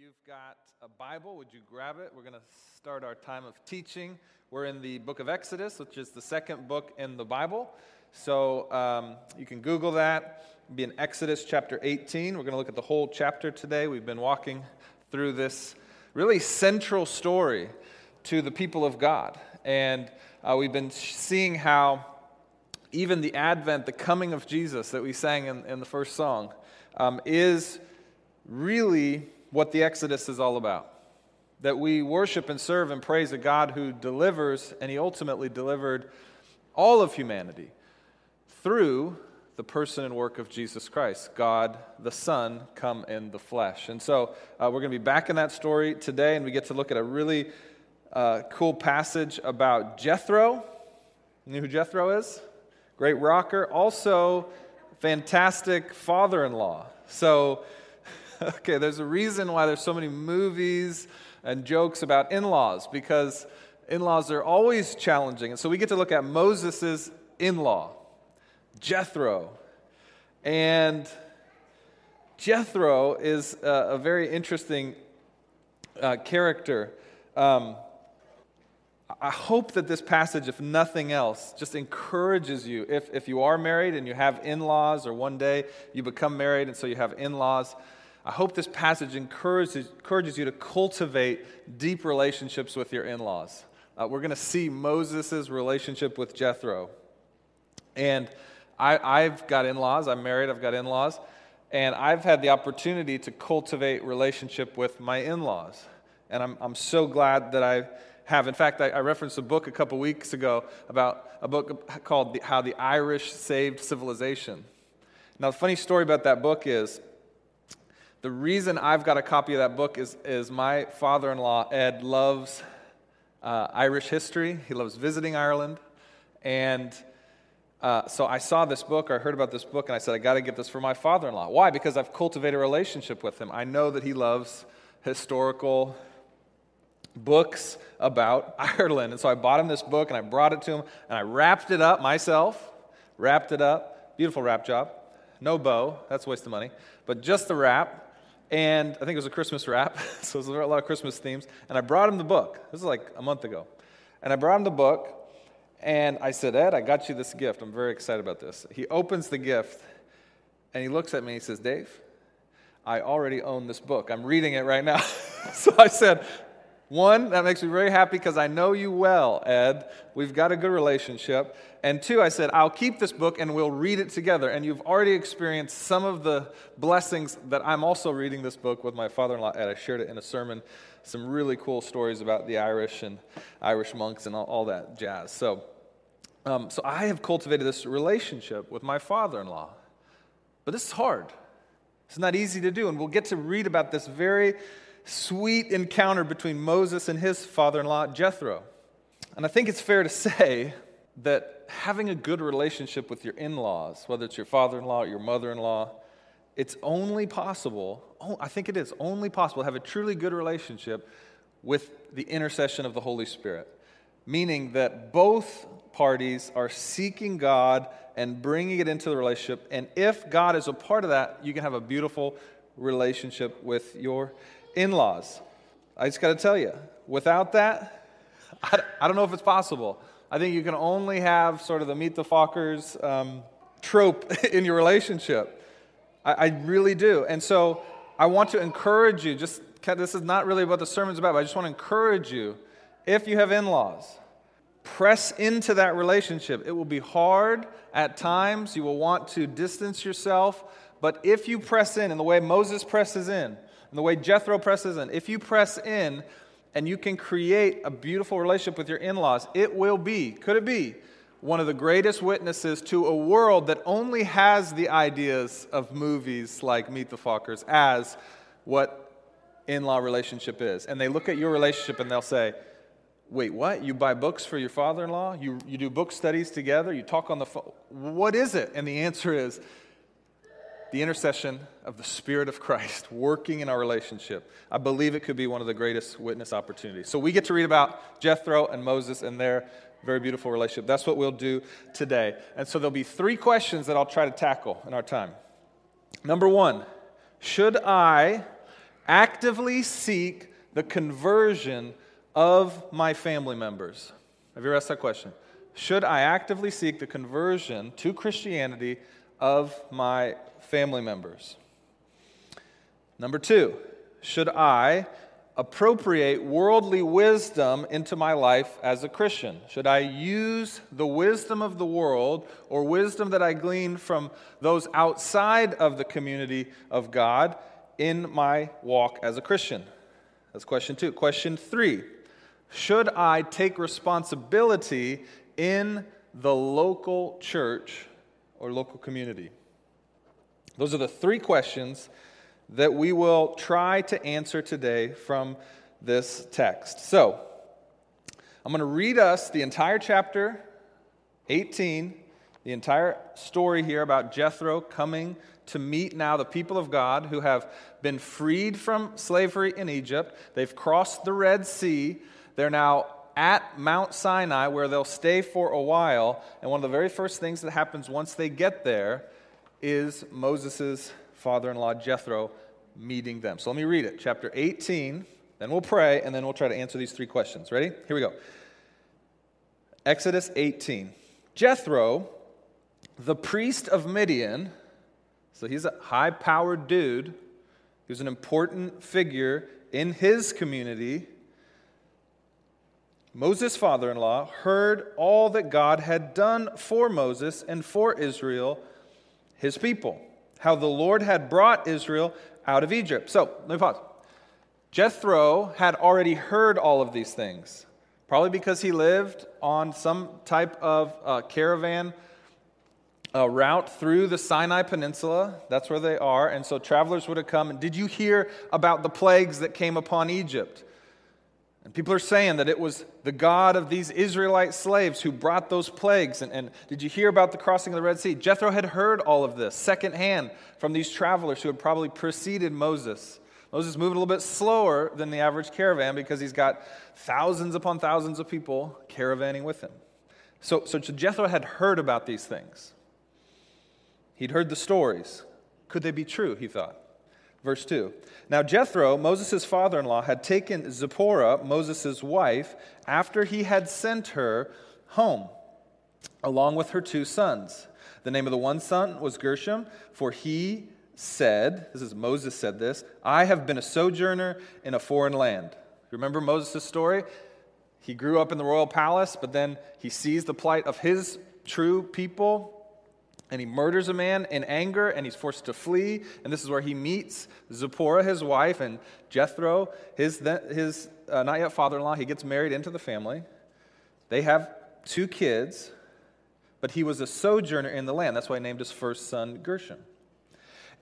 you've got a Bible, would you grab it? We're going to start our time of teaching. We're in the book of Exodus, which is the second book in the Bible. So um, you can Google that. It'll be in Exodus chapter 18. We're going to look at the whole chapter today. We've been walking through this really central story to the people of God. And uh, we've been seeing how even the advent, the coming of Jesus that we sang in, in the first song, um, is really what the Exodus is all about. That we worship and serve and praise a God who delivers, and He ultimately delivered all of humanity through the person and work of Jesus Christ, God the Son, come in the flesh. And so uh, we're going to be back in that story today, and we get to look at a really uh, cool passage about Jethro. You know who Jethro is? Great rocker. Also, fantastic father in law. So, okay, there's a reason why there's so many movies and jokes about in laws, because in laws are always challenging. And so we get to look at Moses' in law, Jethro. And Jethro is a, a very interesting uh, character. Um, I hope that this passage, if nothing else, just encourages you. If, if you are married and you have in laws, or one day you become married and so you have in laws, I hope this passage encourages, encourages you to cultivate deep relationships with your in laws. Uh, we're going to see Moses' relationship with Jethro. And I, I've got in laws, I'm married, I've got in laws, and I've had the opportunity to cultivate relationship with my in laws. And I'm, I'm so glad that I have. In fact, I, I referenced a book a couple weeks ago about a book called the, How the Irish Saved Civilization. Now, the funny story about that book is the reason I've got a copy of that book is, is my father in law, Ed, loves uh, Irish history. He loves visiting Ireland. And uh, so I saw this book, or I heard about this book, and I said, I got to get this for my father in law. Why? Because I've cultivated a relationship with him. I know that he loves historical books about Ireland. And so I bought him this book and I brought it to him and I wrapped it up myself, wrapped it up. Beautiful wrap job. No bow, that's a waste of money, but just the wrap and I think it was a Christmas wrap, so there's a lot of Christmas themes. And I brought him the book. This is like a month ago. And I brought him the book, and I said, Ed, I got you this gift. I'm very excited about this. He opens the gift, and he looks at me and he says, Dave, I already own this book. I'm reading it right now. so I said, one, that makes me very happy because I know you well, Ed. We've got a good relationship. And two, I said, I'll keep this book and we'll read it together. And you've already experienced some of the blessings that I'm also reading this book with my father in law, Ed. I shared it in a sermon, some really cool stories about the Irish and Irish monks and all, all that jazz. So, um, so I have cultivated this relationship with my father in law. But this is hard. It's not easy to do. And we'll get to read about this very sweet encounter between Moses and his father in law, Jethro. And I think it's fair to say that having a good relationship with your in laws, whether it's your father in law or your mother in law, it's only possible, oh, I think it is only possible to have a truly good relationship with the intercession of the Holy Spirit. Meaning that both parties are seeking God and bringing it into the relationship. And if God is a part of that, you can have a beautiful relationship with your in laws. I just got to tell you, without that, I, I, don't know if it's possible. I think you can only have sort of the meet the Fockers um, trope in your relationship. I, I, really do. And so I want to encourage you, just this is not really what the sermon's about, but I just want to encourage you if you have in laws, press into that relationship. It will be hard at times. You will want to distance yourself. But if you press in, in the way Moses presses in, and the way Jethro presses in, if you press in and you can create a beautiful relationship with your in laws, it will be, could it be, one of the greatest witnesses to a world that only has the ideas of movies like Meet the Fockers as what in law relationship is. And they look at your relationship and they'll say, Wait, what? You buy books for your father in law? You, you do book studies together? You talk on the phone? What is it? And the answer is the intercession of the Spirit of Christ working in our relationship. I believe it could be one of the greatest witness opportunities. So we get to read about Jethro and Moses and their very beautiful relationship. That's what we'll do today. And so there'll be three questions that I'll try to tackle in our time. Number one, should I actively seek the conversion of my family members? Have you ever asked that question? Should I actively seek the conversion to Christianity of my family members? Number two, should I appropriate worldly wisdom into my life as a Christian? Should I use the wisdom of the world or wisdom that I glean from those outside of the community of God in my walk as a Christian? That's question two. Question three Should I take responsibility in the local church or local community? Those are the three questions that we will try to answer today from this text. So, I'm going to read us the entire chapter 18, the entire story here about Jethro coming to meet now the people of God who have been freed from slavery in Egypt. They've crossed the Red Sea. They're now at Mount Sinai where they'll stay for a while. And one of the very first things that happens once they get there is Moses' father in law, Jethro, meeting them. So let me read it. Chapter 18, then we'll pray, and then we'll try to answer these three questions. Ready? Here we go. Exodus 18. Jethro, the priest of Midian, so he's a high powered dude, he was an important figure in his community. Moses' father in law heard all that God had done for Moses and for Israel, his people how the Lord had brought Israel out of Egypt. So, let me pause. Jethro had already heard all of these things, probably because he lived on some type of uh, caravan uh, route through the Sinai Peninsula. That's where they are. And so travelers would have come. And did you hear about the plagues that came upon Egypt? And people are saying that it was the God of these Israelite slaves who brought those plagues. And, and, did you hear about the crossing of the Red Sea? Jethro had heard all of this secondhand from these travelers who had probably preceded Moses. Moses moved a little bit slower than the average caravan because he's got thousands upon thousands of people caravanning with him. So, so Jethro had heard about these things. He'd heard the stories. Could they be true? He thought. Verse 2. Now Jethro, Moses' father in law, had taken Zipporah, Moses' wife, after he had sent her home, along with her two sons. The name of the one son was Gershom, for he said, This is Moses said this, I have been a sojourner in a foreign land. Remember Moses' story? He grew up in the royal palace, but then he sees the plight of his true people and he murders a man in anger and he's forced to flee. And this is where he meets zipporah his wife and jethro his, his uh, not yet father-in-law. He gets married into the family. They have two kids but he was a sojourner in the land. That's why he named his first son gershom.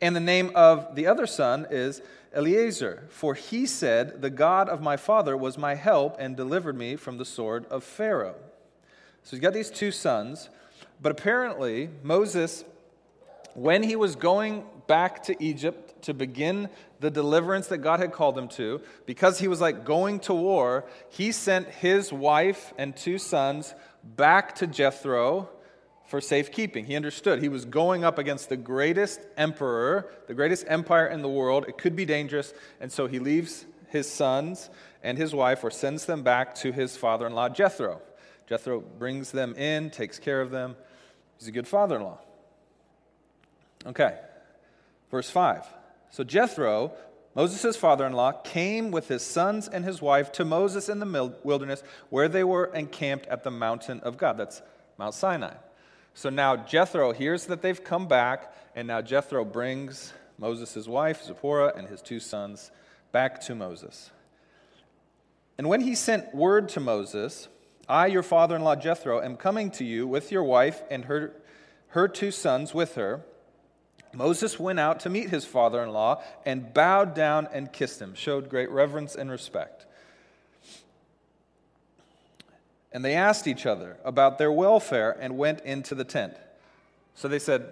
And the name of the other son is eliezer for he said the god of my father was my help and delivered me from the sword of pharaoh. So he's got these two sons but apparently, Moses, when he was going back to Egypt to begin the deliverance that God had called him to, because he was like going to war, he sent his wife and two sons back to Jethro for safekeeping. He understood he was going up against the greatest emperor, the greatest empire in the world. It could be dangerous. And so he leaves his sons and his wife or sends them back to his father in law, Jethro. Jethro brings them in, takes care of them. He's a good father in law. Okay, verse 5. So Jethro, Moses' father in law, came with his sons and his wife to Moses in the wilderness where they were encamped at the mountain of God. That's Mount Sinai. So now Jethro hears that they've come back, and now Jethro brings Moses' wife, Zipporah, and his two sons back to Moses. And when he sent word to Moses, I, your father in law Jethro, am coming to you with your wife and her, her two sons with her. Moses went out to meet his father in law and bowed down and kissed him, showed great reverence and respect. And they asked each other about their welfare and went into the tent. So they said,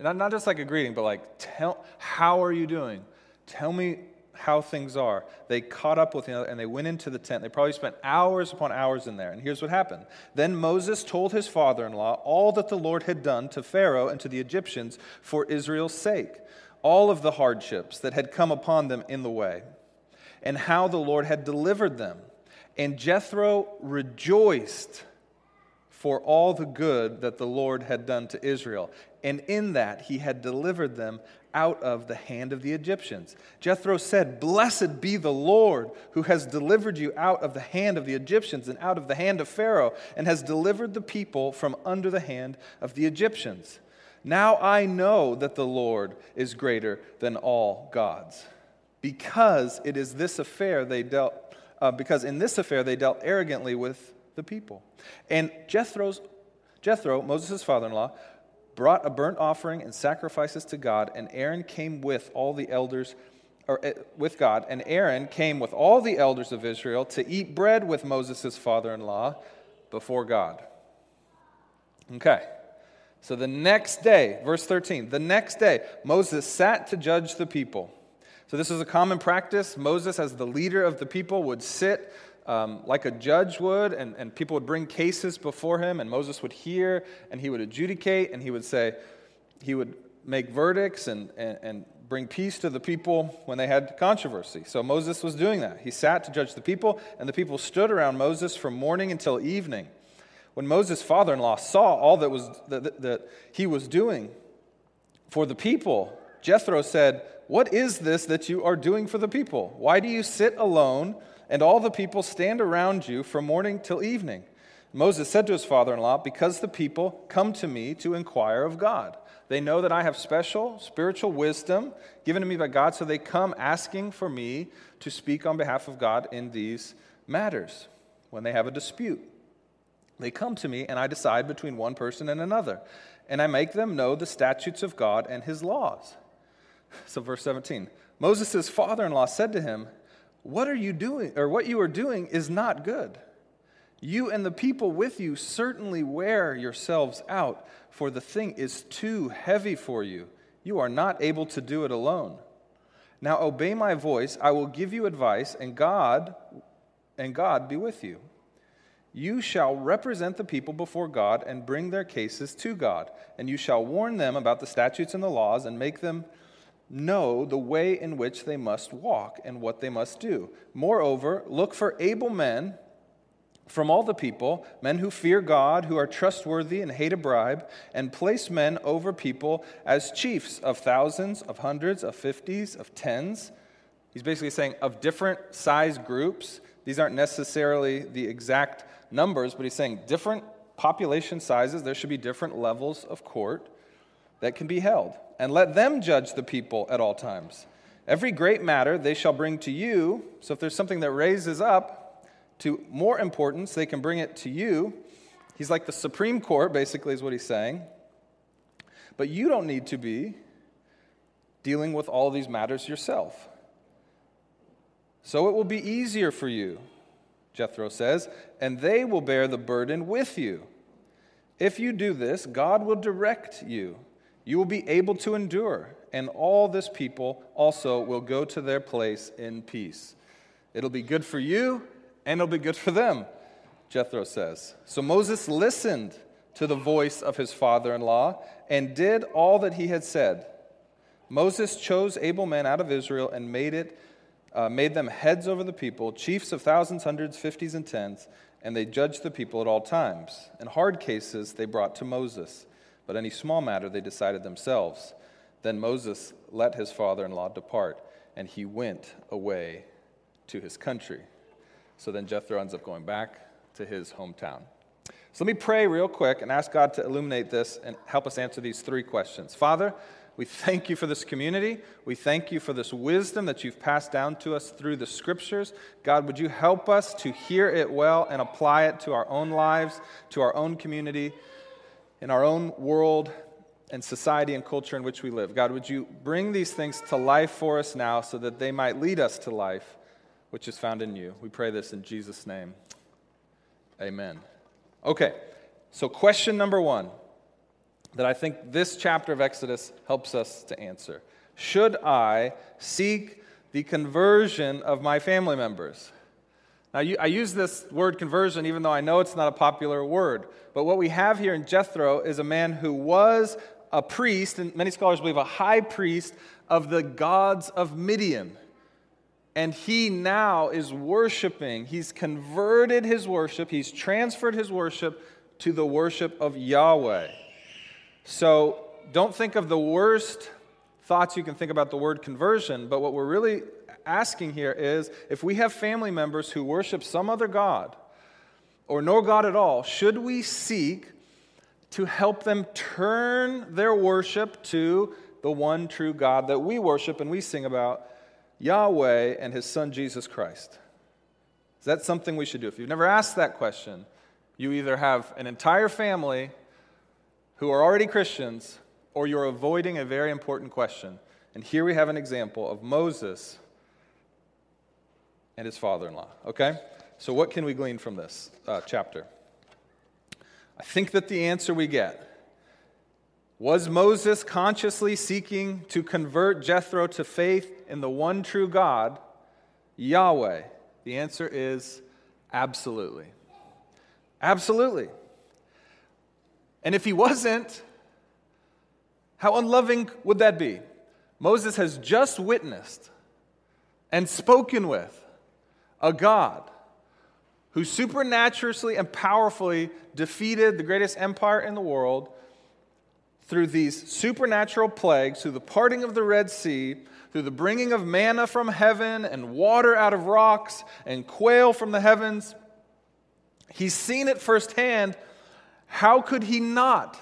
not, not just like a greeting, but like, tell, how are you doing? Tell me how things are. They caught up with him and they went into the tent. They probably spent hours upon hours in there. And here's what happened. Then Moses told his father in law all that the Lord had done to Pharaoh and to the Egyptians for Israel's sake, all of the hardships that had come upon them in the way, and how the Lord had delivered them. And Jethro rejoiced for all the good that the Lord had done to Israel. And in that he had delivered them out of the hand of the Egyptians. Jethro said, Blessed be the Lord who has delivered you out of the hand of the Egyptians and out of the hand of Pharaoh, and has delivered the people from under the hand of the Egyptians. Now I know that the Lord is greater than all gods. Because it is this affair they dealt, uh, because in this affair they dealt arrogantly with the people. And Jethro's, Jethro, Moses' father in law, brought a burnt offering and sacrifices to God, and Aaron came with all the elders or uh, with God, and Aaron came with all the elders of Israel to eat bread with Moses' father-in-law before God. Okay. So the next day, verse 13, the next day, Moses sat to judge the people. So this is a common practice. Moses, as the leader of the people, would sit um, like a judge would, and, and people would bring cases before him, and Moses would hear, and he would adjudicate, and he would say, he would make verdicts and, and, and bring peace to the people when they had controversy. So Moses was doing that. He sat to judge the people, and the people stood around Moses from morning until evening. When Moses' father in law saw all that, was, that, that he was doing for the people, Jethro said, What is this that you are doing for the people? Why do you sit alone and all the people stand around you from morning till evening. Moses said to his father in law, Because the people come to me to inquire of God. They know that I have special spiritual wisdom given to me by God, so they come asking for me to speak on behalf of God in these matters when they have a dispute. They come to me, and I decide between one person and another, and I make them know the statutes of God and his laws. So, verse 17 Moses' father in law said to him, what are you doing, or what you are doing is not good. You and the people with you certainly wear yourselves out, for the thing is too heavy for you. You are not able to do it alone. Now obey my voice, I will give you advice, and God and God be with you. You shall represent the people before God and bring their cases to God, and you shall warn them about the statutes and the laws and make them know the way in which they must walk and what they must do. Moreover, look for able men from all the people, men who fear God, who are trustworthy and hate a bribe, and place men over people as chiefs of thousands, of hundreds, of fifties, of tens. He's basically saying of different size groups. These aren't necessarily the exact numbers, but he's saying different population sizes. There should be different levels of court that can be held and let them judge the people at all times. Every great matter they shall bring to you. So if there's something that raises up to more importance, they can bring it to you. He's like the Supreme Court, basically, is what he's saying. But you don't need to be dealing with all these matters yourself. So it will be easier for you, Jethro says, and they will bear the burden with you. If you do this, God will direct you you will be able to endure, and all this people also will go to their place in peace. It'll be good for you, and it'll be good for them, Jethro says. So Moses listened to the voice of his father in law and did all that he had said. Moses chose able men out of Israel and made, it, uh, made them heads over the people, chiefs of thousands, hundreds, fifties, and tens, and they judged the people at all times. In hard cases, they brought to Moses but any small matter they decided themselves. Then Moses let his father in law depart, and he went away to his country. So then Jethro ends up going back to his hometown. So let me pray real quick and ask God to illuminate this and help us answer these three questions. Father, we thank you for this community. We thank you for this wisdom that you've passed down to us through the scriptures. God, would you help us to hear it well and apply it to our own lives, to our own community? In our own world and society and culture in which we live. God, would you bring these things to life for us now so that they might lead us to life, which is found in you? We pray this in Jesus' name. Amen. Okay, so question number one that I think this chapter of Exodus helps us to answer Should I seek the conversion of my family members? Now, I use this word conversion even though I know it's not a popular word. But what we have here in Jethro is a man who was a priest, and many scholars believe a high priest of the gods of Midian. And he now is worshiping. He's converted his worship, he's transferred his worship to the worship of Yahweh. So don't think of the worst thoughts you can think about the word conversion, but what we're really asking here is if we have family members who worship some other God or no God at all, should we seek to help them turn their worship to the one true God that we worship and we sing about, Yahweh and his son Jesus Christ? Is that something we should do? If you've never asked that question, you either have an entire family who are already Christians or you're avoiding a very important question. And here we have an example of Moses and his father in law. Okay? So, what can we glean from this uh, chapter? I think that the answer we get was Moses consciously seeking to convert Jethro to faith in the one true God, Yahweh? The answer is absolutely. Absolutely. And if he wasn't, how unloving would that be? Moses has just witnessed and spoken with a God who supernaturally and powerfully defeated the greatest empire in the world through these supernatural plagues, through the parting of the Red Sea, through the bringing of manna from heaven and water out of rocks and quail from the heavens. He's seen it firsthand. How could he not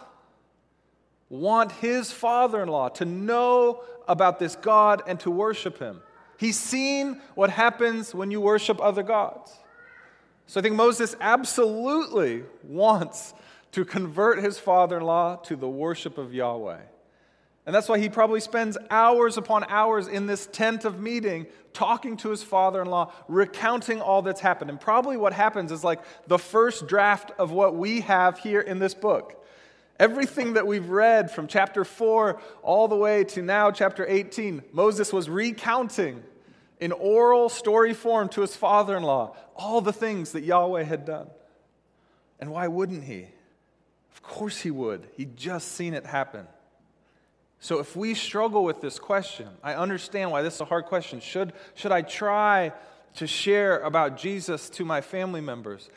want his father in law to know about this God and to worship him? He's seen what happens when you worship other gods. So I think Moses absolutely wants to convert his father in law to the worship of Yahweh. And that's why he probably spends hours upon hours in this tent of meeting talking to his father in law, recounting all that's happened. And probably what happens is like the first draft of what we have here in this book. Everything that we've read from chapter 4 all the way to now, chapter 18, Moses was recounting in oral story form to his father in law all the things that Yahweh had done. And why wouldn't he? Of course he would. He'd just seen it happen. So if we struggle with this question, I understand why this is a hard question. Should, should I try to share about Jesus to my family members?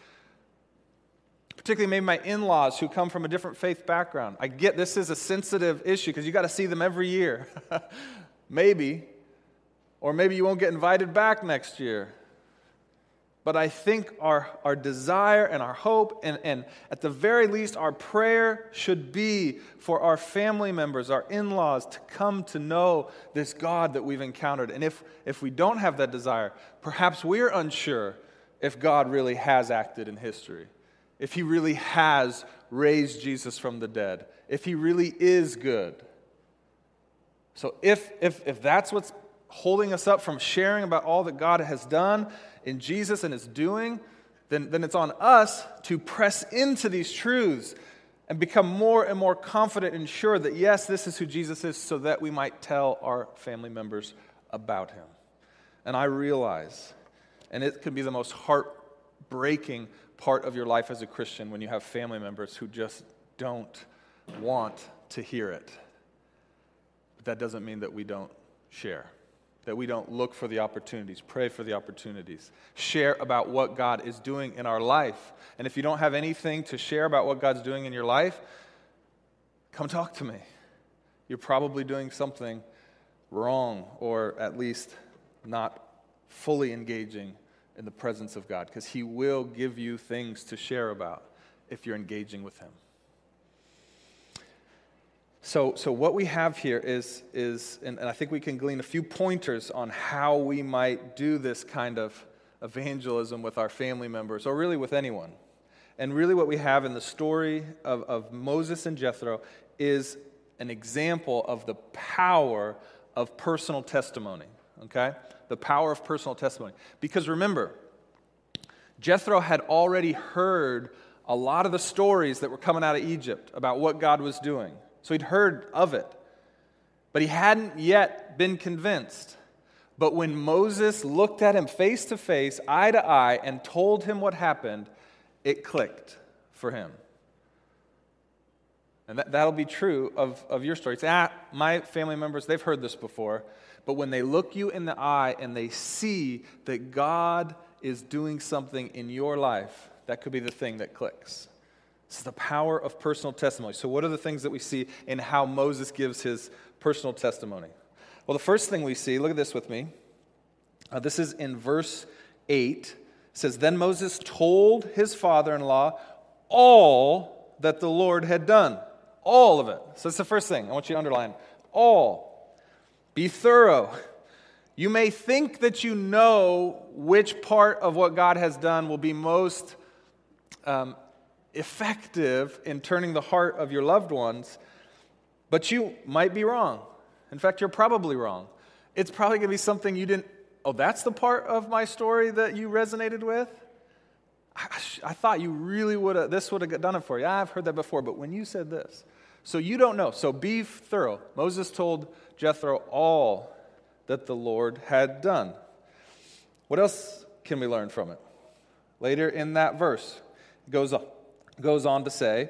Particularly maybe my in laws who come from a different faith background. I get this is a sensitive issue because you got to see them every year. maybe. Or maybe you won't get invited back next year. But I think our, our desire and our hope, and, and at the very least, our prayer should be for our family members, our in laws, to come to know this God that we've encountered. And if, if we don't have that desire, perhaps we're unsure if God really has acted in history, if He really has raised Jesus from the dead, if He really is good. So if, if, if that's what's holding us up from sharing about all that God has done in Jesus and is doing, then, then it's on us to press into these truths and become more and more confident and sure that, yes, this is who Jesus is, so that we might tell our family members about him. And I realize, and it can be the most heartbreaking part of your life as a Christian when you have family members who just don't want to hear it. But that doesn't mean that we don't share that we don't look for the opportunities, pray for the opportunities, share about what God is doing in our life. And if you don't have anything to share about what God's doing in your life, come talk to me. You're probably doing something wrong, or at least not fully engaging in the presence of God, because He will give you things to share about if you're engaging with Him. So, so what we have here is, is and, and I think we can glean a few pointers on how we might do this kind of evangelism with our family members, or really with anyone. And really, what we have in the story of, of Moses and Jethro is an example of the power of personal testimony, okay? The power of personal testimony. Because remember, Jethro had already heard a lot of the stories that were coming out of Egypt about what God was doing. So he'd heard of it, but he hadn't yet been convinced. But when Moses looked at him face to face, eye to eye, and told him what happened, it clicked for him. And that, that'll be true of, of your story. It's, ah, my family members, they've heard this before. But when they look you in the eye and they see that God is doing something in your life, that could be the thing that clicks. It's the power of personal testimony. So, what are the things that we see in how Moses gives his personal testimony? Well, the first thing we see, look at this with me. Uh, this is in verse 8. It says, Then Moses told his father in law all that the Lord had done. All of it. So, that's the first thing I want you to underline. All. Be thorough. You may think that you know which part of what God has done will be most um, effective in turning the heart of your loved ones, but you might be wrong. In fact, you're probably wrong. It's probably going to be something you didn't, oh, that's the part of my story that you resonated with? I, I thought you really would have, this would have done it for you. I've heard that before, but when you said this, so you don't know. So be thorough. Moses told Jethro all that the Lord had done. What else can we learn from it? Later in that verse, it goes on, goes on to say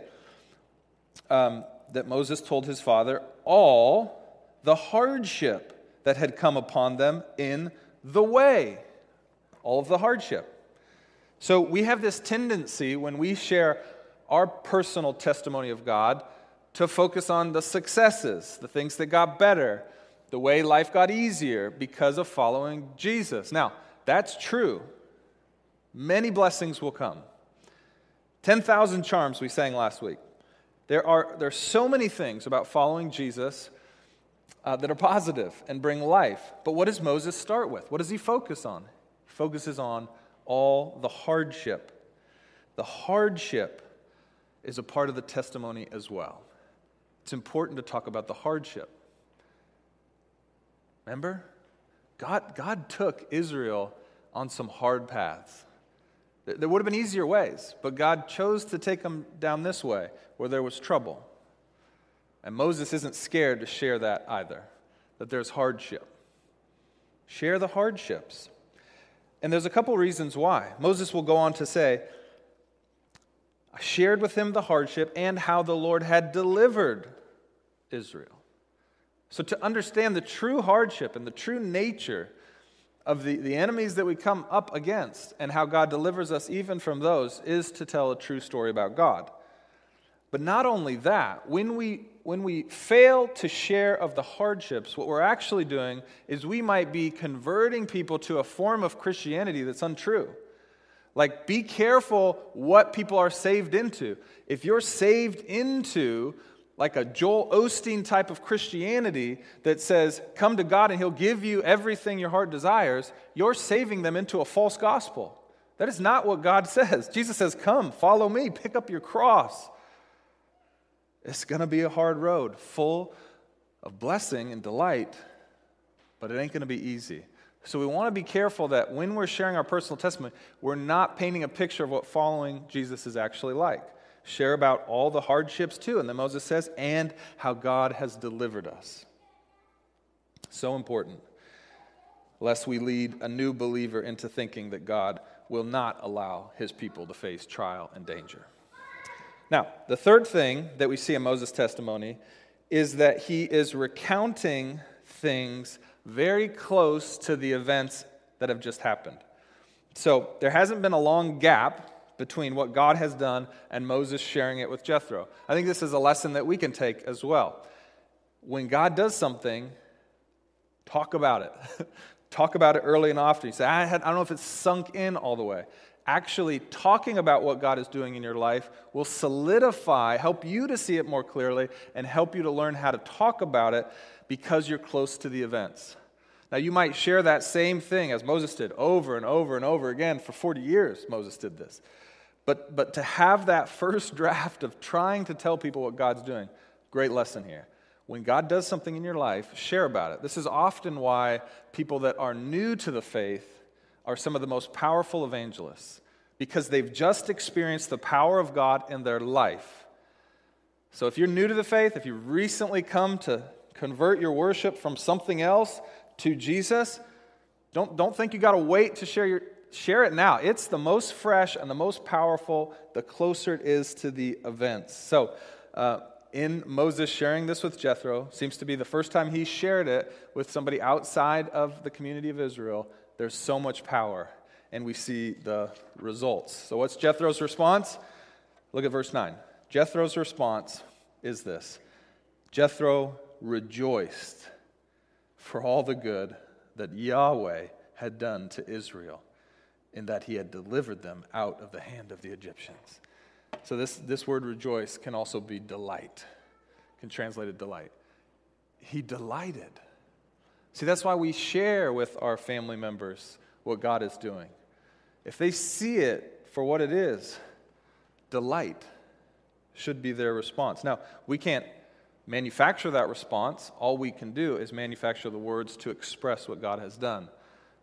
um, that Moses told his father all the hardship that had come upon them in the way. All of the hardship. So we have this tendency when we share our personal testimony of God to focus on the successes, the things that got better, the way life got easier because of following Jesus. Now, that's true. Many blessings will come. 10,000 charms we sang last week. There are, there are so many things about following Jesus uh, that are positive and bring life. But what does Moses start with? What does he focus on? He focuses on all the hardship. The hardship is a part of the testimony as well it's important to talk about the hardship. Remember? God, God took Israel on some hard paths. There would have been easier ways, but God chose to take them down this way where there was trouble. And Moses isn't scared to share that either, that there's hardship. Share the hardships. And there's a couple reasons why. Moses will go on to say, I shared with him the hardship and how the Lord had delivered Israel. So, to understand the true hardship and the true nature of the, the enemies that we come up against and how God delivers us even from those is to tell a true story about God. But not only that, when we, when we fail to share of the hardships, what we're actually doing is we might be converting people to a form of Christianity that's untrue. Like, be careful what people are saved into. If you're saved into like a Joel Osteen type of Christianity that says, come to God and He'll give you everything your heart desires, you're saving them into a false gospel. That is not what God says. Jesus says, Come, follow me, pick up your cross. It's going to be a hard road, full of blessing and delight, but it ain't going to be easy. So we want to be careful that when we're sharing our personal testimony, we're not painting a picture of what following Jesus is actually like share about all the hardships too. And then Moses says, and how God has delivered us. So important, lest we lead a new believer into thinking that God will not allow his people to face trial and danger. Now, the third thing that we see in Moses' testimony is that he is recounting things very close to the events that have just happened. So there hasn't been a long gap between what God has done and Moses sharing it with Jethro. I think this is a lesson that we can take as well. When God does something, talk about it. talk about it early and often. You say, I, had, I don't know if it's sunk in all the way. Actually, talking about what God is doing in your life will solidify, help you to see it more clearly, and help you to learn how to talk about it because you're close to the events. Now, you might share that same thing as Moses did over and over and over again. For 40 years, Moses did this. But, but to have that first draft of trying to tell people what God's doing, great lesson here. When God does something in your life, share about it. This is often why people that are new to the faith are some of the most powerful evangelists, because they've just experienced the power of God in their life. So if you're new to the faith, if you recently come to convert your worship from something else to Jesus, don't, don't think you got to wait to share your, share it now. It's the most fresh and the most powerful the closer it is to the events. So, uh, in Moses sharing this with Jethro, seems to be the first time he shared it with somebody outside of the community of Israel. There's so much power, and we see the results. So, what's Jethro's response? Look at verse 9. Jethro's response is this Jethro rejoiced for all the good that Yahweh had done to Israel, in that he had delivered them out of the hand of the Egyptians. So, this, this word rejoice can also be delight, can translate it delight. He delighted. See, that's why we share with our family members what God is doing. If they see it for what it is, delight should be their response. Now, we can't manufacture that response. All we can do is manufacture the words to express what God has done.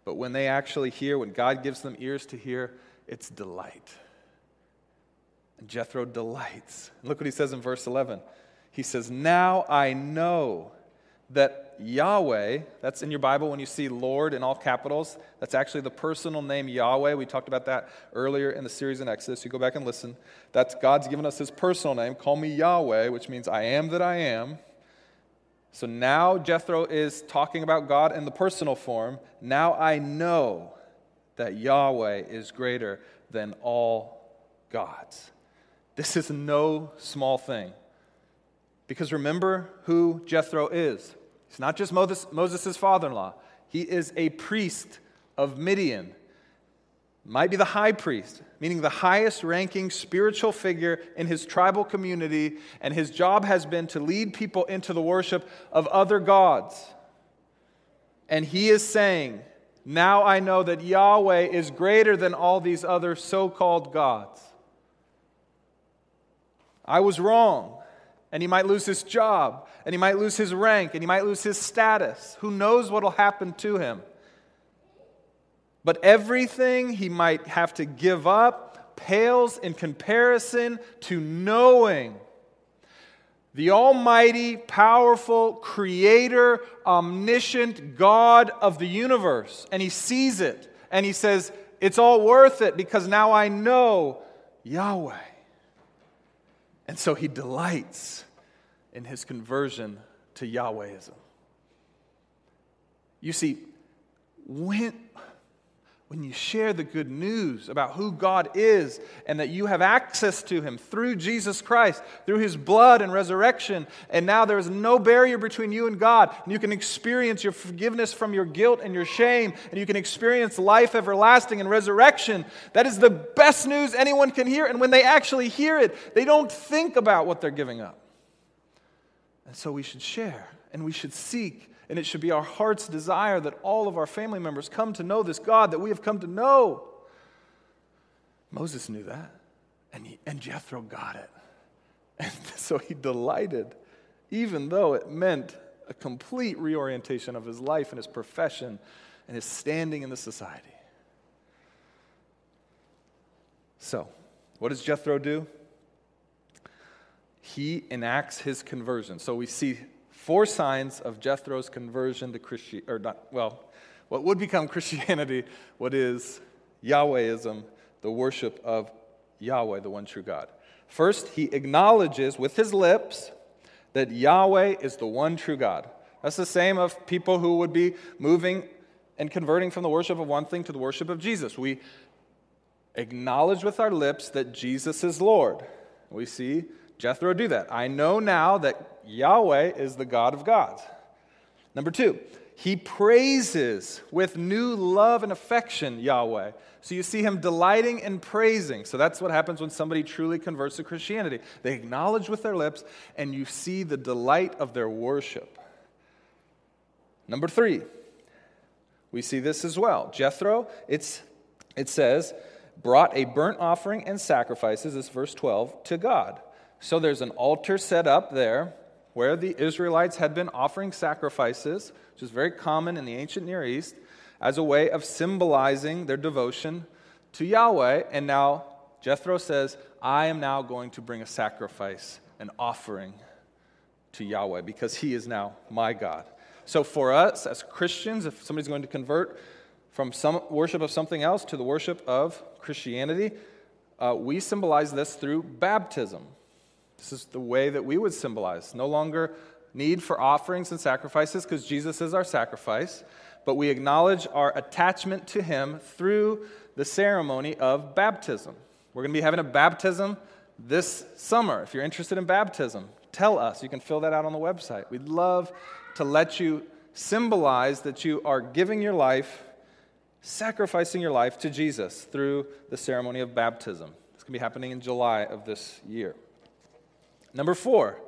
But when they actually hear, when God gives them ears to hear, it's delight. And Jethro delights. look what he says in verse 11. He says, Now I know that Yahweh, that's in your Bible when you see Lord in all capitals, that's actually the personal name Yahweh. We talked about that earlier in the series in Exodus. You go back and listen. That's God's given us his personal name. Call me Yahweh, which means I am that I am. So now Jethro is talking about God in the personal form. Now I know that Yahweh is greater than all gods. This is no small thing. Because remember who Jethro is. He's not just Moses' father in law, he is a priest of Midian. Might be the high priest, meaning the highest ranking spiritual figure in his tribal community, and his job has been to lead people into the worship of other gods. And he is saying, Now I know that Yahweh is greater than all these other so called gods. I was wrong and he might lose his job, and he might lose his rank, and he might lose his status. Who knows what will happen to him? But everything he might have to give up pales in comparison to knowing the almighty, powerful, creator, omniscient God of the universe. And he sees it, and he says, It's all worth it because now I know Yahweh. And so he delights in his conversion to Yahwehism. You see, when, when you share the good news about who God is and that you have access to Him through Jesus Christ, through His blood and resurrection, and now there is no barrier between you and God, and you can experience your forgiveness from your guilt and your shame, and you can experience life everlasting and resurrection. That is the best news anyone can hear. And when they actually hear it, they don't think about what they're giving up. And so we should share and we should seek and it should be our heart's desire that all of our family members come to know this God that we have come to know. Moses knew that, and, he, and Jethro got it. And so he delighted, even though it meant a complete reorientation of his life and his profession and his standing in the society. So, what does Jethro do? He enacts his conversion. So we see four signs of Jethro's conversion to Christianity, or not, well, what would become Christianity, what is Yahwehism, the worship of Yahweh, the one true God. First, he acknowledges with his lips that Yahweh is the one true God. That's the same of people who would be moving and converting from the worship of one thing to the worship of Jesus. We acknowledge with our lips that Jesus is Lord. We see Jethro do that. I know now that Yahweh is the God of gods. Number two, he praises with new love and affection Yahweh. So you see him delighting and praising. So that's what happens when somebody truly converts to Christianity. They acknowledge with their lips, and you see the delight of their worship. Number three, we see this as well. Jethro, it's, it says, brought a burnt offering and sacrifices, this verse 12, to God. So there's an altar set up there where the Israelites had been offering sacrifices, which is very common in the ancient Near East, as a way of symbolizing their devotion to Yahweh. And now Jethro says, I am now going to bring a sacrifice, an offering to Yahweh, because he is now my God. So for us as Christians, if somebody's going to convert from some worship of something else to the worship of Christianity, uh, we symbolize this through baptism. This is the way that we would symbolize. No longer need for offerings and sacrifices because Jesus is our sacrifice, but we acknowledge our attachment to Him through the ceremony of baptism. We're going to be having a baptism this summer. If you're interested in baptism, tell us. You can fill that out on the website. We'd love to let you symbolize that you are giving your life, sacrificing your life to Jesus through the ceremony of baptism. It's going to be happening in July of this year. Number four,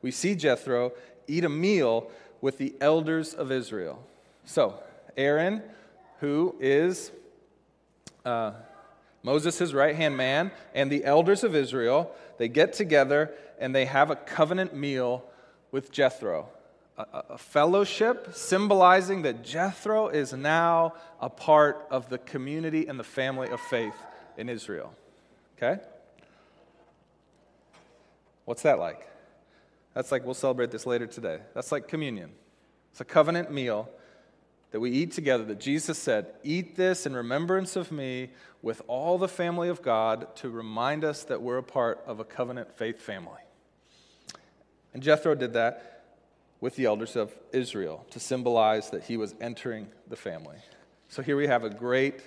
we see Jethro eat a meal with the elders of Israel. So, Aaron, who is uh, Moses' right hand man, and the elders of Israel, they get together and they have a covenant meal with Jethro. A fellowship symbolizing that Jethro is now a part of the community and the family of faith in Israel. Okay? What's that like? That's like, we'll celebrate this later today. That's like communion. It's a covenant meal that we eat together that Jesus said, Eat this in remembrance of me with all the family of God to remind us that we're a part of a covenant faith family. And Jethro did that with the elders of Israel to symbolize that he was entering the family. So here we have a great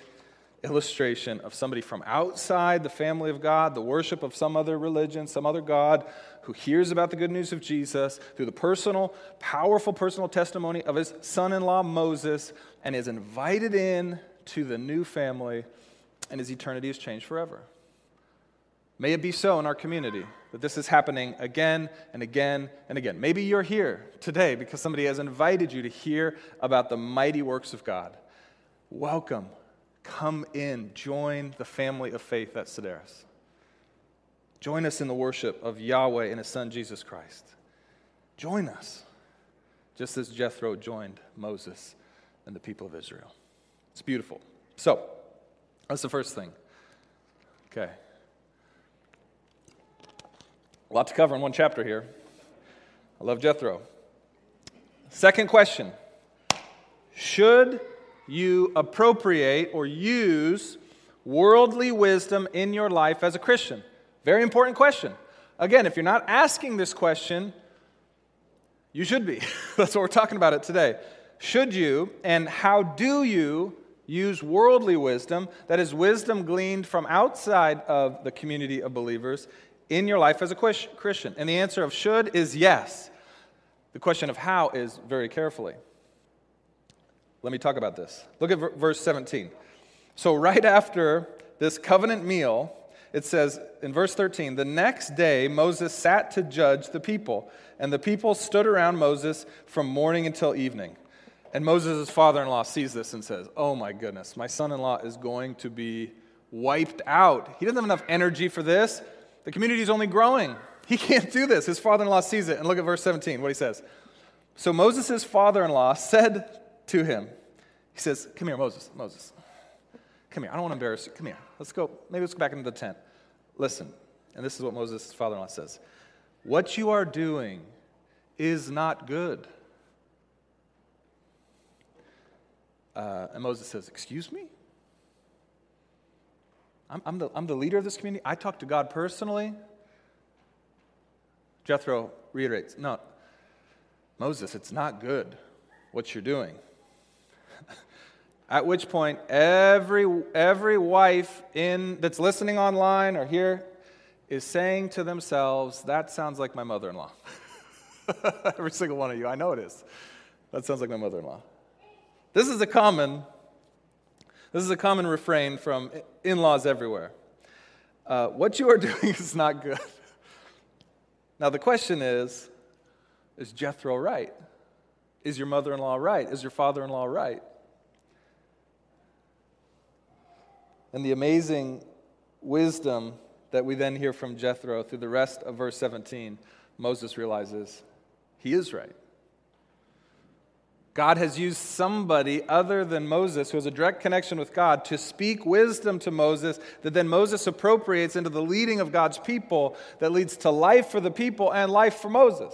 illustration of somebody from outside the family of God, the worship of some other religion, some other God, who hears about the good news of Jesus through the personal, powerful personal testimony of his son in law Moses and is invited in to the new family, and his eternity is changed forever. May it be so in our community that this is happening again and again and again. Maybe you're here today because somebody has invited you to hear about the mighty works of God. Welcome. Come in. Join the family of faith at Sedaris. Join us in the worship of Yahweh and His Son, Jesus Christ. Join us, just as Jethro joined Moses and the people of Israel. It's beautiful. So, that's the first thing. Okay. A lot to cover in one chapter here. I love Jethro. Second question Should you appropriate or use worldly wisdom in your life as a Christian? Very important question. Again, if you're not asking this question, you should be. That's what we're talking about it today. Should you and how do you use worldly wisdom, that is, wisdom gleaned from outside of the community of believers, in your life as a Christian? And the answer of should is yes. The question of how is very carefully. Let me talk about this. Look at verse 17. So, right after this covenant meal, it says in verse 13, the next day Moses sat to judge the people, and the people stood around Moses from morning until evening. And Moses' father in law sees this and says, Oh my goodness, my son in law is going to be wiped out. He doesn't have enough energy for this. The community is only growing. He can't do this. His father in law sees it. And look at verse 17, what he says. So Moses' father in law said to him, He says, Come here, Moses, Moses. Come here. I don't want to embarrass you. Come here. Let's go. Maybe let's go back into the tent. Listen. And this is what Moses' father in law says What you are doing is not good. Uh, and Moses says, Excuse me? I'm, I'm, the, I'm the leader of this community. I talk to God personally. Jethro reiterates, No, Moses, it's not good what you're doing. At which point, every, every wife in, that's listening online or here is saying to themselves, That sounds like my mother in law. every single one of you, I know it is. That sounds like my mother in law. This is a common. This is a common refrain from in laws everywhere. Uh, what you are doing is not good. Now, the question is Is Jethro right? Is your mother in law right? Is your father in law right? And the amazing wisdom that we then hear from Jethro through the rest of verse 17, Moses realizes he is right. God has used somebody other than Moses, who has a direct connection with God, to speak wisdom to Moses that then Moses appropriates into the leading of God's people that leads to life for the people and life for Moses.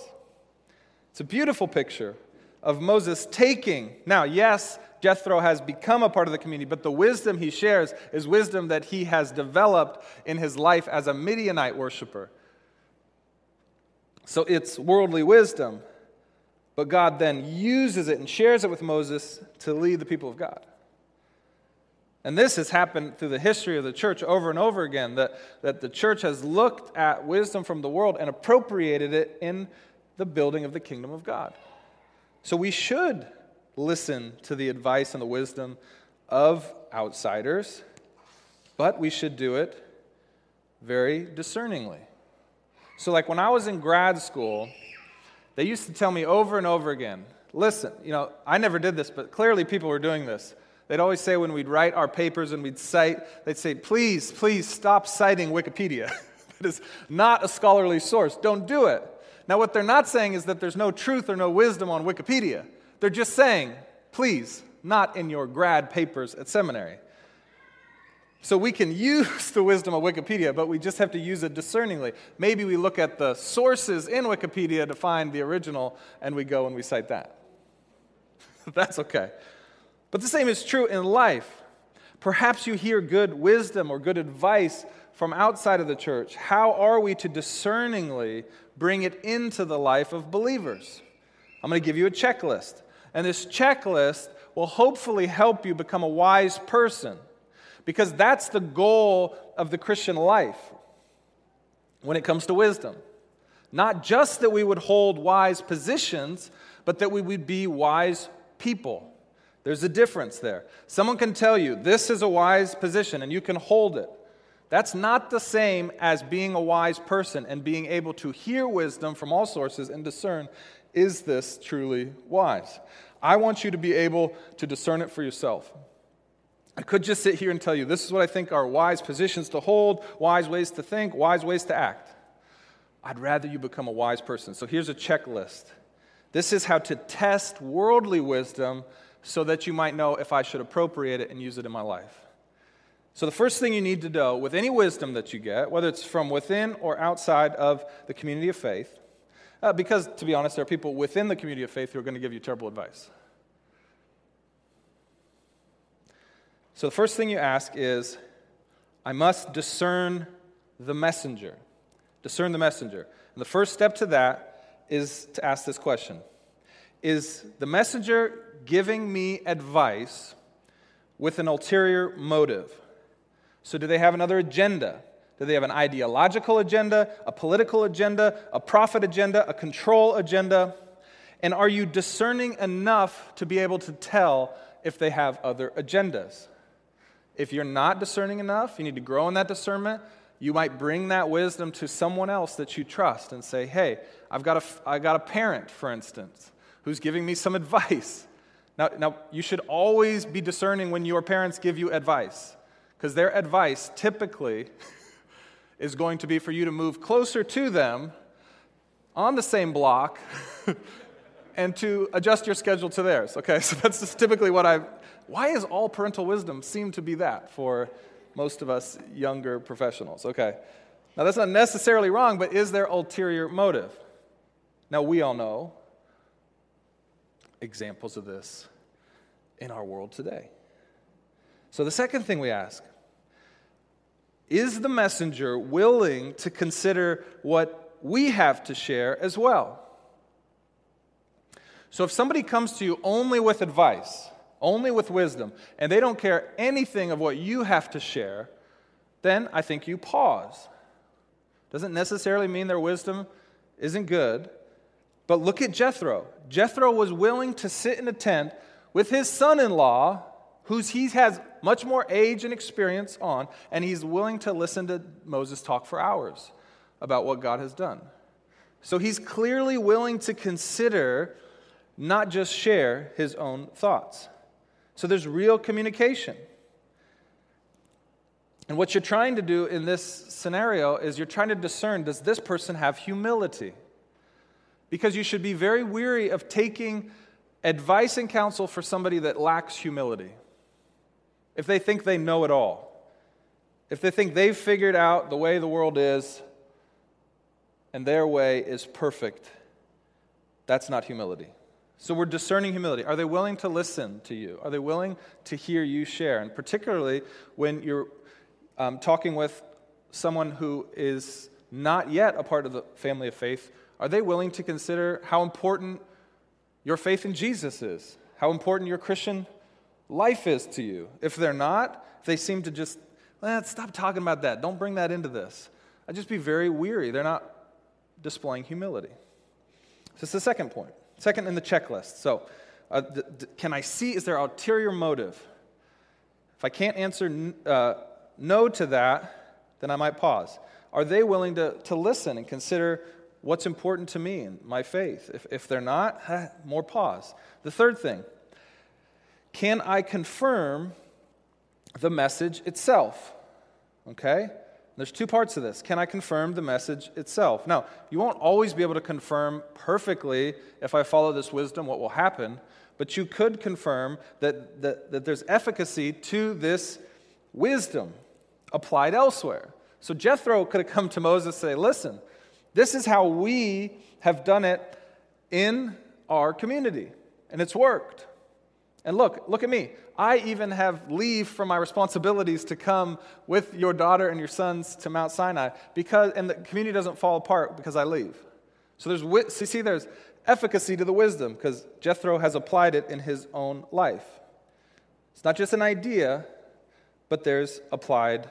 It's a beautiful picture of Moses taking, now, yes, Jethro has become a part of the community, but the wisdom he shares is wisdom that he has developed in his life as a Midianite worshiper. So it's worldly wisdom, but God then uses it and shares it with Moses to lead the people of God. And this has happened through the history of the church over and over again that, that the church has looked at wisdom from the world and appropriated it in the building of the kingdom of God. So we should listen to the advice and the wisdom of outsiders, but we should do it very discerningly. So, like when I was in grad school, they used to tell me over and over again listen, you know, I never did this, but clearly people were doing this. They'd always say when we'd write our papers and we'd cite, they'd say, please, please stop citing Wikipedia. that is not a scholarly source. Don't do it. Now, what they're not saying is that there's no truth or no wisdom on Wikipedia. They're just saying, please, not in your grad papers at seminary. So we can use the wisdom of Wikipedia, but we just have to use it discerningly. Maybe we look at the sources in Wikipedia to find the original, and we go and we cite that. That's okay. But the same is true in life. Perhaps you hear good wisdom or good advice from outside of the church. How are we to discerningly bring it into the life of believers? I'm going to give you a checklist. And this checklist will hopefully help you become a wise person because that's the goal of the Christian life when it comes to wisdom. Not just that we would hold wise positions, but that we would be wise people. There's a difference there. Someone can tell you, this is a wise position, and you can hold it. That's not the same as being a wise person and being able to hear wisdom from all sources and discern is this truly wise? I want you to be able to discern it for yourself. I could just sit here and tell you this is what I think are wise positions to hold, wise ways to think, wise ways to act. I'd rather you become a wise person. So here's a checklist. This is how to test worldly wisdom so that you might know if I should appropriate it and use it in my life. So, the first thing you need to know with any wisdom that you get, whether it's from within or outside of the community of faith, uh, because to be honest, there are people within the community of faith who are going to give you terrible advice. So, the first thing you ask is, I must discern the messenger. Discern the messenger. And the first step to that is to ask this question Is the messenger giving me advice with an ulterior motive. So, do they have another agenda? Do they have an ideological agenda, a political agenda, a profit agenda, a control agenda? And are you discerning enough to be able to tell if they have other agendas? If you're not discerning enough, you need to grow in that discernment. You might bring that wisdom to someone else that you trust and say, Hey, I've got a, I got a parent, for instance, who's giving me some advice. Now, now, you should always be discerning when your parents give you advice, because their advice typically is going to be for you to move closer to them on the same block and to adjust your schedule to theirs. Okay, so that's just typically what I. Why is all parental wisdom seem to be that for most of us younger professionals? Okay, now that's not necessarily wrong, but is there ulterior motive? Now we all know examples of this in our world today. So, the second thing we ask is the messenger willing to consider what we have to share as well? So, if somebody comes to you only with advice, only with wisdom, and they don't care anything of what you have to share, then I think you pause. Doesn't necessarily mean their wisdom isn't good, but look at Jethro. Jethro was willing to sit in a tent with his son in law, whose he has much more age and experience on, and he's willing to listen to Moses talk for hours about what God has done. So he's clearly willing to consider, not just share, his own thoughts. So there's real communication. And what you're trying to do in this scenario is you're trying to discern does this person have humility? Because you should be very weary of taking advice and counsel for somebody that lacks humility. If they think they know it all, if they think they've figured out the way the world is and their way is perfect, that's not humility. So we're discerning humility. Are they willing to listen to you? Are they willing to hear you share? And particularly when you're um, talking with someone who is not yet a part of the family of faith Are they willing to consider how important your faith in Jesus is? How important your Christian life is to you? If they're not, if they seem to just, eh, stop talking about that, don't bring that into this, I'd just be very weary. They're not displaying humility. So, it's the second point. Second in the checklist. So, uh, th- th- can I see, is there ulterior motive? If I can't answer n- uh, no to that, then I might pause. Are they willing to, to listen and consider what's important to me and my faith? If, if they're not, eh, more pause. The third thing can I confirm the message itself? Okay? There's two parts of this. Can I confirm the message itself? Now, you won't always be able to confirm perfectly if I follow this wisdom what will happen, but you could confirm that, that, that there's efficacy to this wisdom applied elsewhere. So Jethro could have come to Moses and say, Listen, this is how we have done it in our community, and it's worked. And look, look at me. I even have leave from my responsibilities to come with your daughter and your sons to Mount Sinai because, and the community doesn't fall apart because I leave. So there's, see, there's efficacy to the wisdom because Jethro has applied it in his own life. It's not just an idea, but there's applied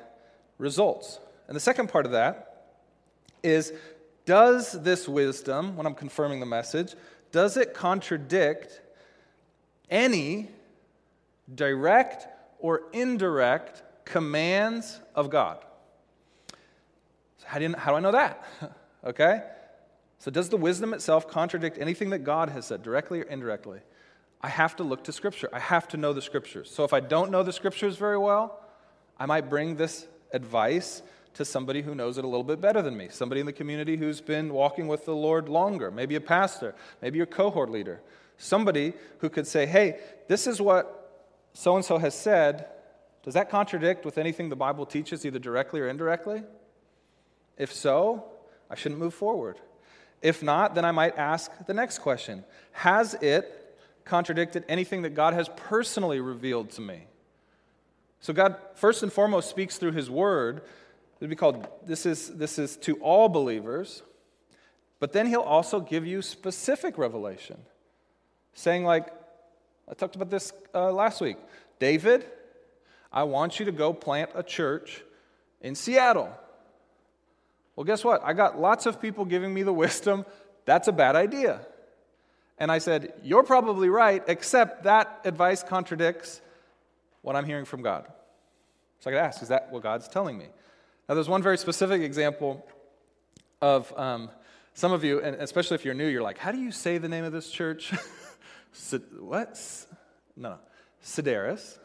results. And the second part of that is does this wisdom, when I'm confirming the message, does it contradict any direct or indirect commands of God. So how, do you, how do I know that? okay? So, does the wisdom itself contradict anything that God has said, directly or indirectly? I have to look to Scripture. I have to know the Scriptures. So, if I don't know the Scriptures very well, I might bring this advice to somebody who knows it a little bit better than me, somebody in the community who's been walking with the Lord longer, maybe a pastor, maybe your cohort leader, somebody who could say, hey, this is what so and so has said, does that contradict with anything the Bible teaches, either directly or indirectly? If so, I shouldn't move forward. If not, then I might ask the next question Has it contradicted anything that God has personally revealed to me? So, God, first and foremost, speaks through His Word. It'd be called, this is, this is to all believers, but then He'll also give you specific revelation, saying, like, I talked about this uh, last week. David, I want you to go plant a church in Seattle. Well, guess what? I got lots of people giving me the wisdom that's a bad idea. And I said, You're probably right, except that advice contradicts what I'm hearing from God. So I could ask, Is that what God's telling me? Now, there's one very specific example of um, some of you, and especially if you're new, you're like, How do you say the name of this church? what? No, no. Sedaris.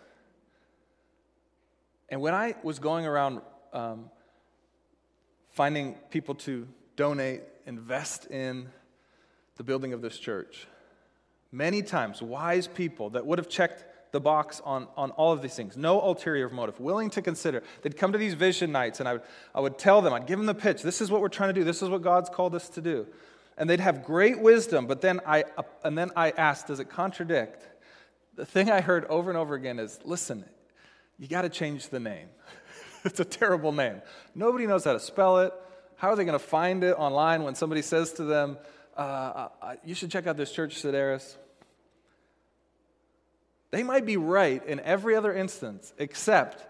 And when I was going around um, finding people to donate, invest in the building of this church, many times wise people that would have checked the box on, on all of these things, no ulterior motive, willing to consider. They'd come to these vision nights and I would, I would tell them, I'd give them the pitch. This is what we're trying to do. This is what God's called us to do and they'd have great wisdom, but then I, and then I asked, does it contradict? The thing I heard over and over again is listen, you got to change the name. it's a terrible name. Nobody knows how to spell it. How are they going to find it online when somebody says to them, uh, uh, uh, you should check out this church, Sedaris? They might be right in every other instance, except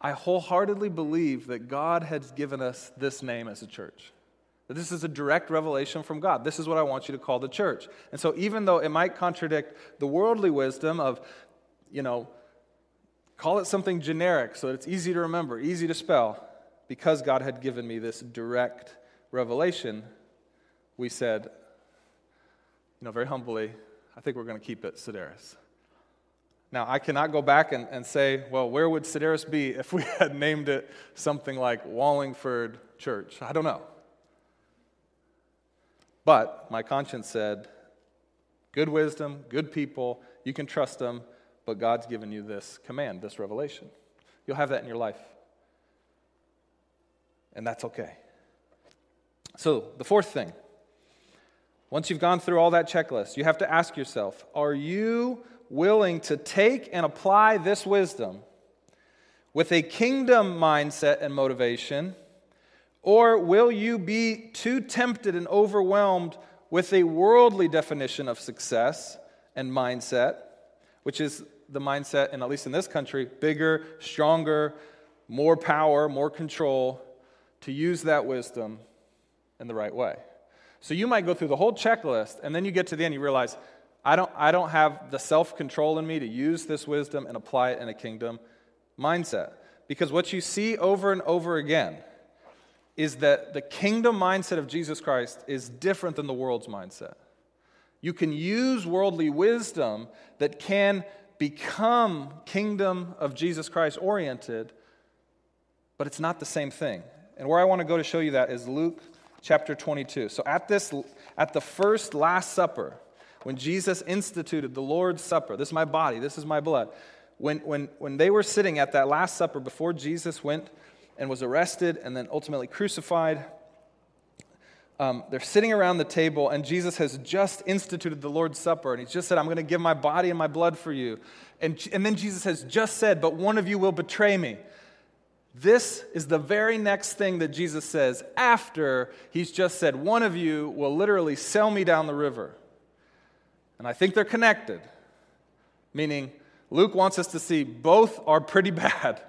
I wholeheartedly believe that God has given us this name as a church. This is a direct revelation from God. This is what I want you to call the church. And so, even though it might contradict the worldly wisdom of, you know, call it something generic so it's easy to remember, easy to spell, because God had given me this direct revelation, we said, you know, very humbly, I think we're going to keep it Sedaris. Now, I cannot go back and, and say, well, where would Sedaris be if we had named it something like Wallingford Church? I don't know. But my conscience said, good wisdom, good people, you can trust them, but God's given you this command, this revelation. You'll have that in your life. And that's okay. So, the fourth thing once you've gone through all that checklist, you have to ask yourself are you willing to take and apply this wisdom with a kingdom mindset and motivation? Or will you be too tempted and overwhelmed with a worldly definition of success and mindset, which is the mindset, and at least in this country, bigger, stronger, more power, more control, to use that wisdom in the right way? So you might go through the whole checklist, and then you get to the end, you realize, I don't, I don't have the self control in me to use this wisdom and apply it in a kingdom mindset. Because what you see over and over again is that the kingdom mindset of Jesus Christ is different than the world's mindset. You can use worldly wisdom that can become kingdom of Jesus Christ oriented, but it's not the same thing. And where I want to go to show you that is Luke chapter 22. So at this at the first last supper, when Jesus instituted the Lord's Supper, this is my body, this is my blood. When, when, when they were sitting at that Last Supper before Jesus went and was arrested and then ultimately crucified. Um, they're sitting around the table, and Jesus has just instituted the Lord's Supper, and he's just said, I'm going to give my body and my blood for you. And, and then Jesus has just said, But one of you will betray me. This is the very next thing that Jesus says after he's just said, One of you will literally sell me down the river. And I think they're connected, meaning Luke wants us to see both are pretty bad.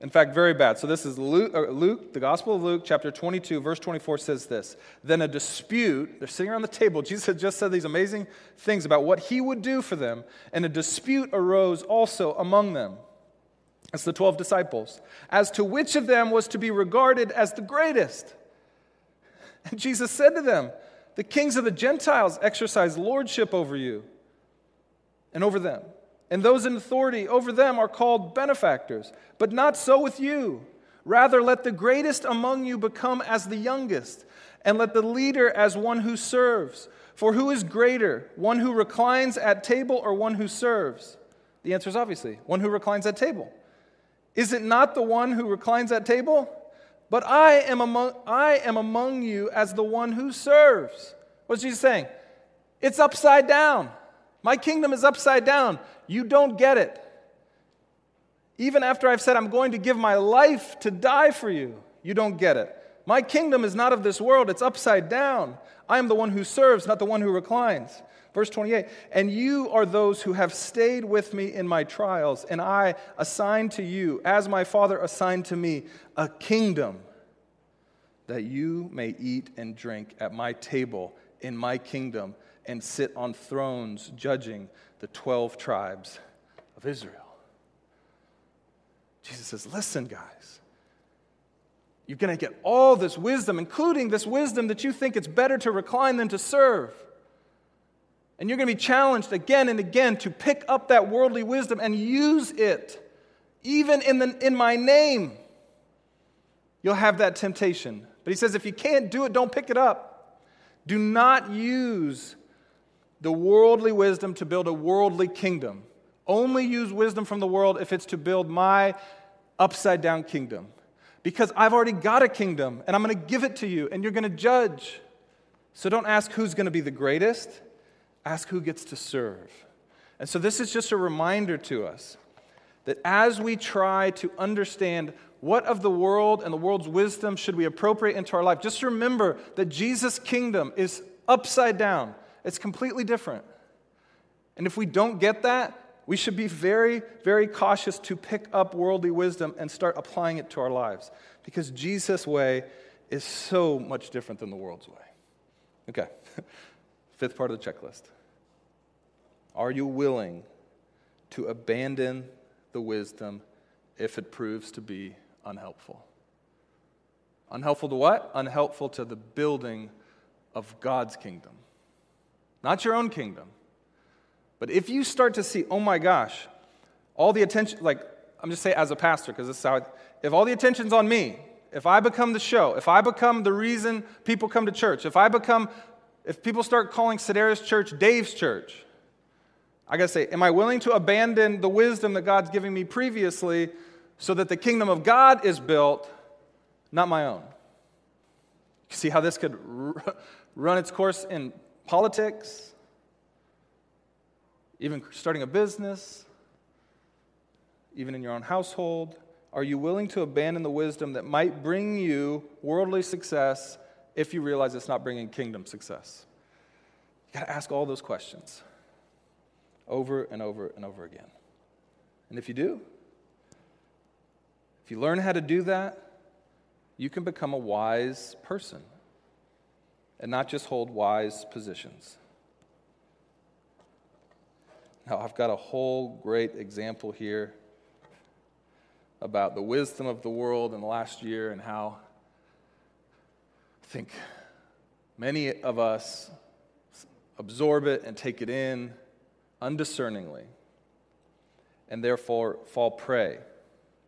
In fact, very bad. So this is Luke, uh, Luke, the Gospel of Luke, chapter 22, verse 24 says this. Then a dispute, they're sitting around the table. Jesus had just said these amazing things about what he would do for them, and a dispute arose also among them. It's the 12 disciples, as to which of them was to be regarded as the greatest. And Jesus said to them, The kings of the Gentiles exercise lordship over you and over them and those in authority over them are called benefactors. But not so with you. Rather, let the greatest among you become as the youngest, and let the leader as one who serves. For who is greater, one who reclines at table or one who serves? The answer is obviously one who reclines at table. Is it not the one who reclines at table? But I am among, I am among you as the one who serves. What's Jesus saying? It's upside down. My kingdom is upside down. You don't get it. Even after I've said I'm going to give my life to die for you, you don't get it. My kingdom is not of this world, it's upside down. I am the one who serves, not the one who reclines. Verse 28 And you are those who have stayed with me in my trials, and I assign to you, as my Father assigned to me, a kingdom that you may eat and drink at my table in my kingdom and sit on thrones judging the 12 tribes of Israel. Jesus says, Listen, guys, you're going to get all this wisdom, including this wisdom that you think it's better to recline than to serve. And you're going to be challenged again and again to pick up that worldly wisdom and use it, even in, the, in my name. You'll have that temptation. But he says, if you can't do it, don't pick it up. Do not use the worldly wisdom to build a worldly kingdom. Only use wisdom from the world if it's to build my upside down kingdom. Because I've already got a kingdom and I'm going to give it to you and you're going to judge. So don't ask who's going to be the greatest, ask who gets to serve. And so this is just a reminder to us that as we try to understand what of the world and the world's wisdom should we appropriate into our life, just remember that Jesus' kingdom is upside down. It's completely different. And if we don't get that, we should be very, very cautious to pick up worldly wisdom and start applying it to our lives because Jesus' way is so much different than the world's way. Okay, fifth part of the checklist. Are you willing to abandon the wisdom if it proves to be unhelpful? Unhelpful to what? Unhelpful to the building of God's kingdom not your own kingdom. But if you start to see, oh my gosh, all the attention, like, I'm just saying as a pastor, because this is how, I, if all the attention's on me, if I become the show, if I become the reason people come to church, if I become, if people start calling Sedaris church Dave's church, I gotta say, am I willing to abandon the wisdom that God's giving me previously so that the kingdom of God is built, not my own? You see how this could run its course in politics, even starting a business, even in your own household? are you willing to abandon the wisdom that might bring you worldly success if you realize it's not bringing kingdom success? You got to ask all those questions over and over and over again. And if you do, if you learn how to do that, you can become a wise person and not just hold wise positions. Now, I've got a whole great example here about the wisdom of the world in the last year and how I think many of us absorb it and take it in undiscerningly and therefore fall prey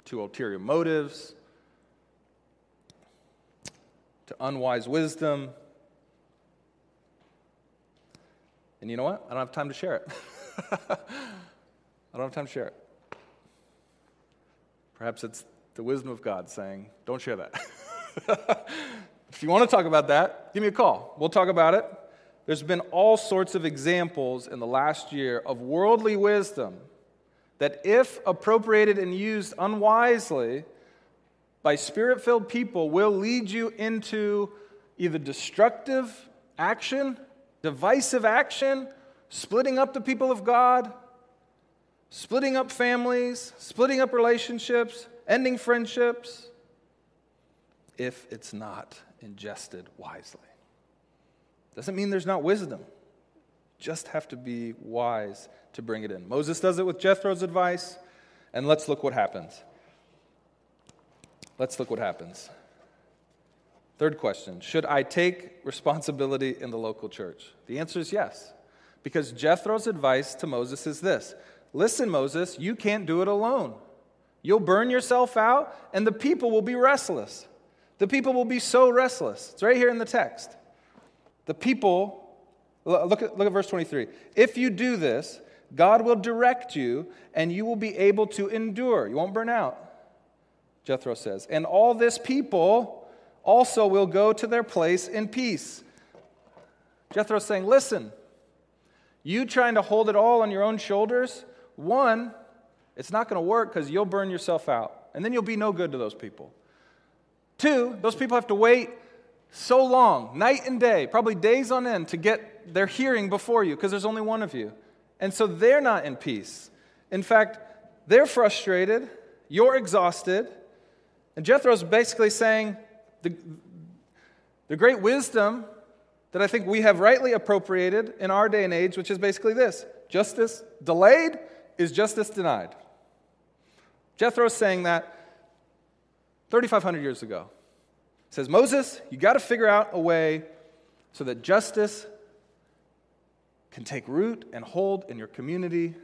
to ulterior motives, to unwise wisdom. And you know what? I don't have time to share it. I don't have time to share it. Perhaps it's the wisdom of God saying, don't share that. if you want to talk about that, give me a call. We'll talk about it. There's been all sorts of examples in the last year of worldly wisdom that, if appropriated and used unwisely by spirit filled people, will lead you into either destructive action, divisive action, splitting up the people of God, splitting up families, splitting up relationships, ending friendships, if it's not ingested wisely. Doesn't mean there's not wisdom. Just have to be wise to bring it in. Moses does it with Jethro's advice, and let's look what happens. Let's look what happens. Third question Should I take responsibility in the local church? The answer is yes. Because Jethro's advice to Moses is this Listen, Moses, you can't do it alone. You'll burn yourself out, and the people will be restless. The people will be so restless. It's right here in the text. The people, look at, look at verse 23. If you do this, God will direct you, and you will be able to endure. You won't burn out, Jethro says. And all this people also will go to their place in peace. Jethro's saying, Listen, you trying to hold it all on your own shoulders, one, it's not going to work because you'll burn yourself out, and then you'll be no good to those people. Two, those people have to wait so long, night and day, probably days on end, to get their hearing before you because there's only one of you. And so they're not in peace. In fact, they're frustrated, you're exhausted, and Jethro's basically saying the, the great wisdom that I think we have rightly appropriated in our day and age, which is basically this justice delayed is justice denied. Jethro's saying that 3,500 years ago. He says, Moses, you got to figure out a way so that justice can take root and hold in your community,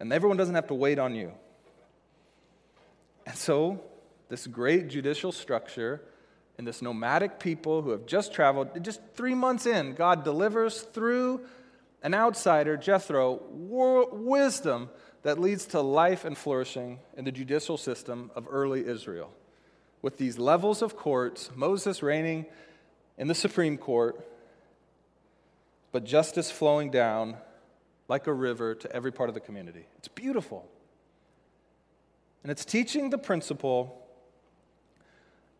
and everyone doesn't have to wait on you. And so, this great judicial structure and this nomadic people who have just traveled, just three months in, God delivers through an outsider, Jethro, wisdom that leads to life and flourishing in the judicial system of early Israel. With these levels of courts, Moses reigning in the Supreme Court, but justice flowing down like a river to every part of the community. It's beautiful. And it's teaching the principle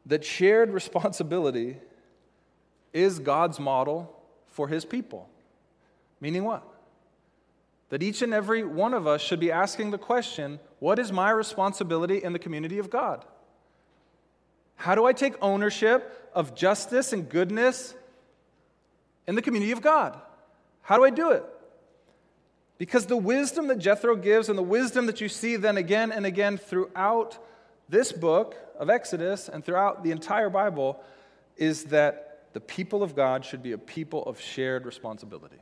that shared responsibility is God's model for his people. Meaning what? That each and every one of us should be asking the question what is my responsibility in the community of God? How do I take ownership of justice and goodness in the community of God? How do I do it? Because the wisdom that Jethro gives and the wisdom that you see then again and again throughout this book of Exodus and throughout the entire Bible is that the people of God should be a people of shared responsibility.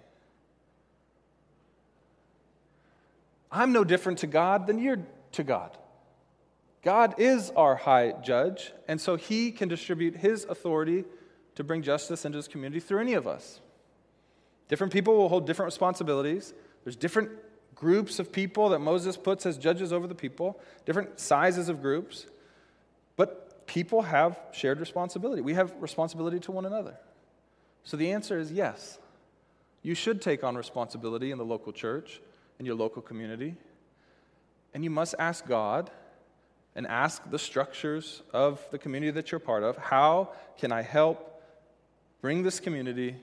I'm no different to God than you're to God. God is our high judge, and so he can distribute his authority to bring justice into his community through any of us. Different people will hold different responsibilities. There's different groups of people that Moses puts as judges over the people, different sizes of groups. But people have shared responsibility. We have responsibility to one another. So the answer is yes. You should take on responsibility in the local church, in your local community. And you must ask God and ask the structures of the community that you're part of how can I help bring this community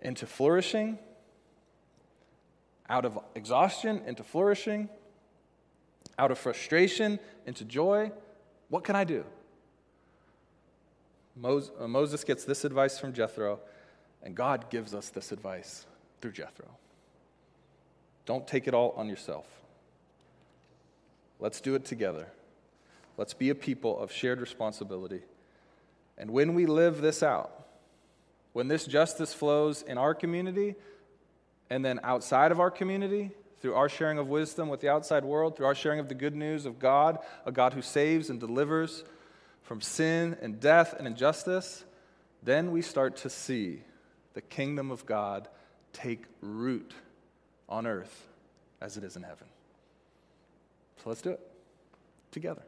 into flourishing, out of exhaustion into flourishing, out of frustration into joy? What can I do? uh, Moses gets this advice from Jethro, and God gives us this advice through Jethro. Don't take it all on yourself. Let's do it together. Let's be a people of shared responsibility. And when we live this out, when this justice flows in our community and then outside of our community, through our sharing of wisdom with the outside world, through our sharing of the good news of God, a God who saves and delivers from sin and death and injustice, then we start to see the kingdom of God take root on earth as it is in heaven. So let's do it together.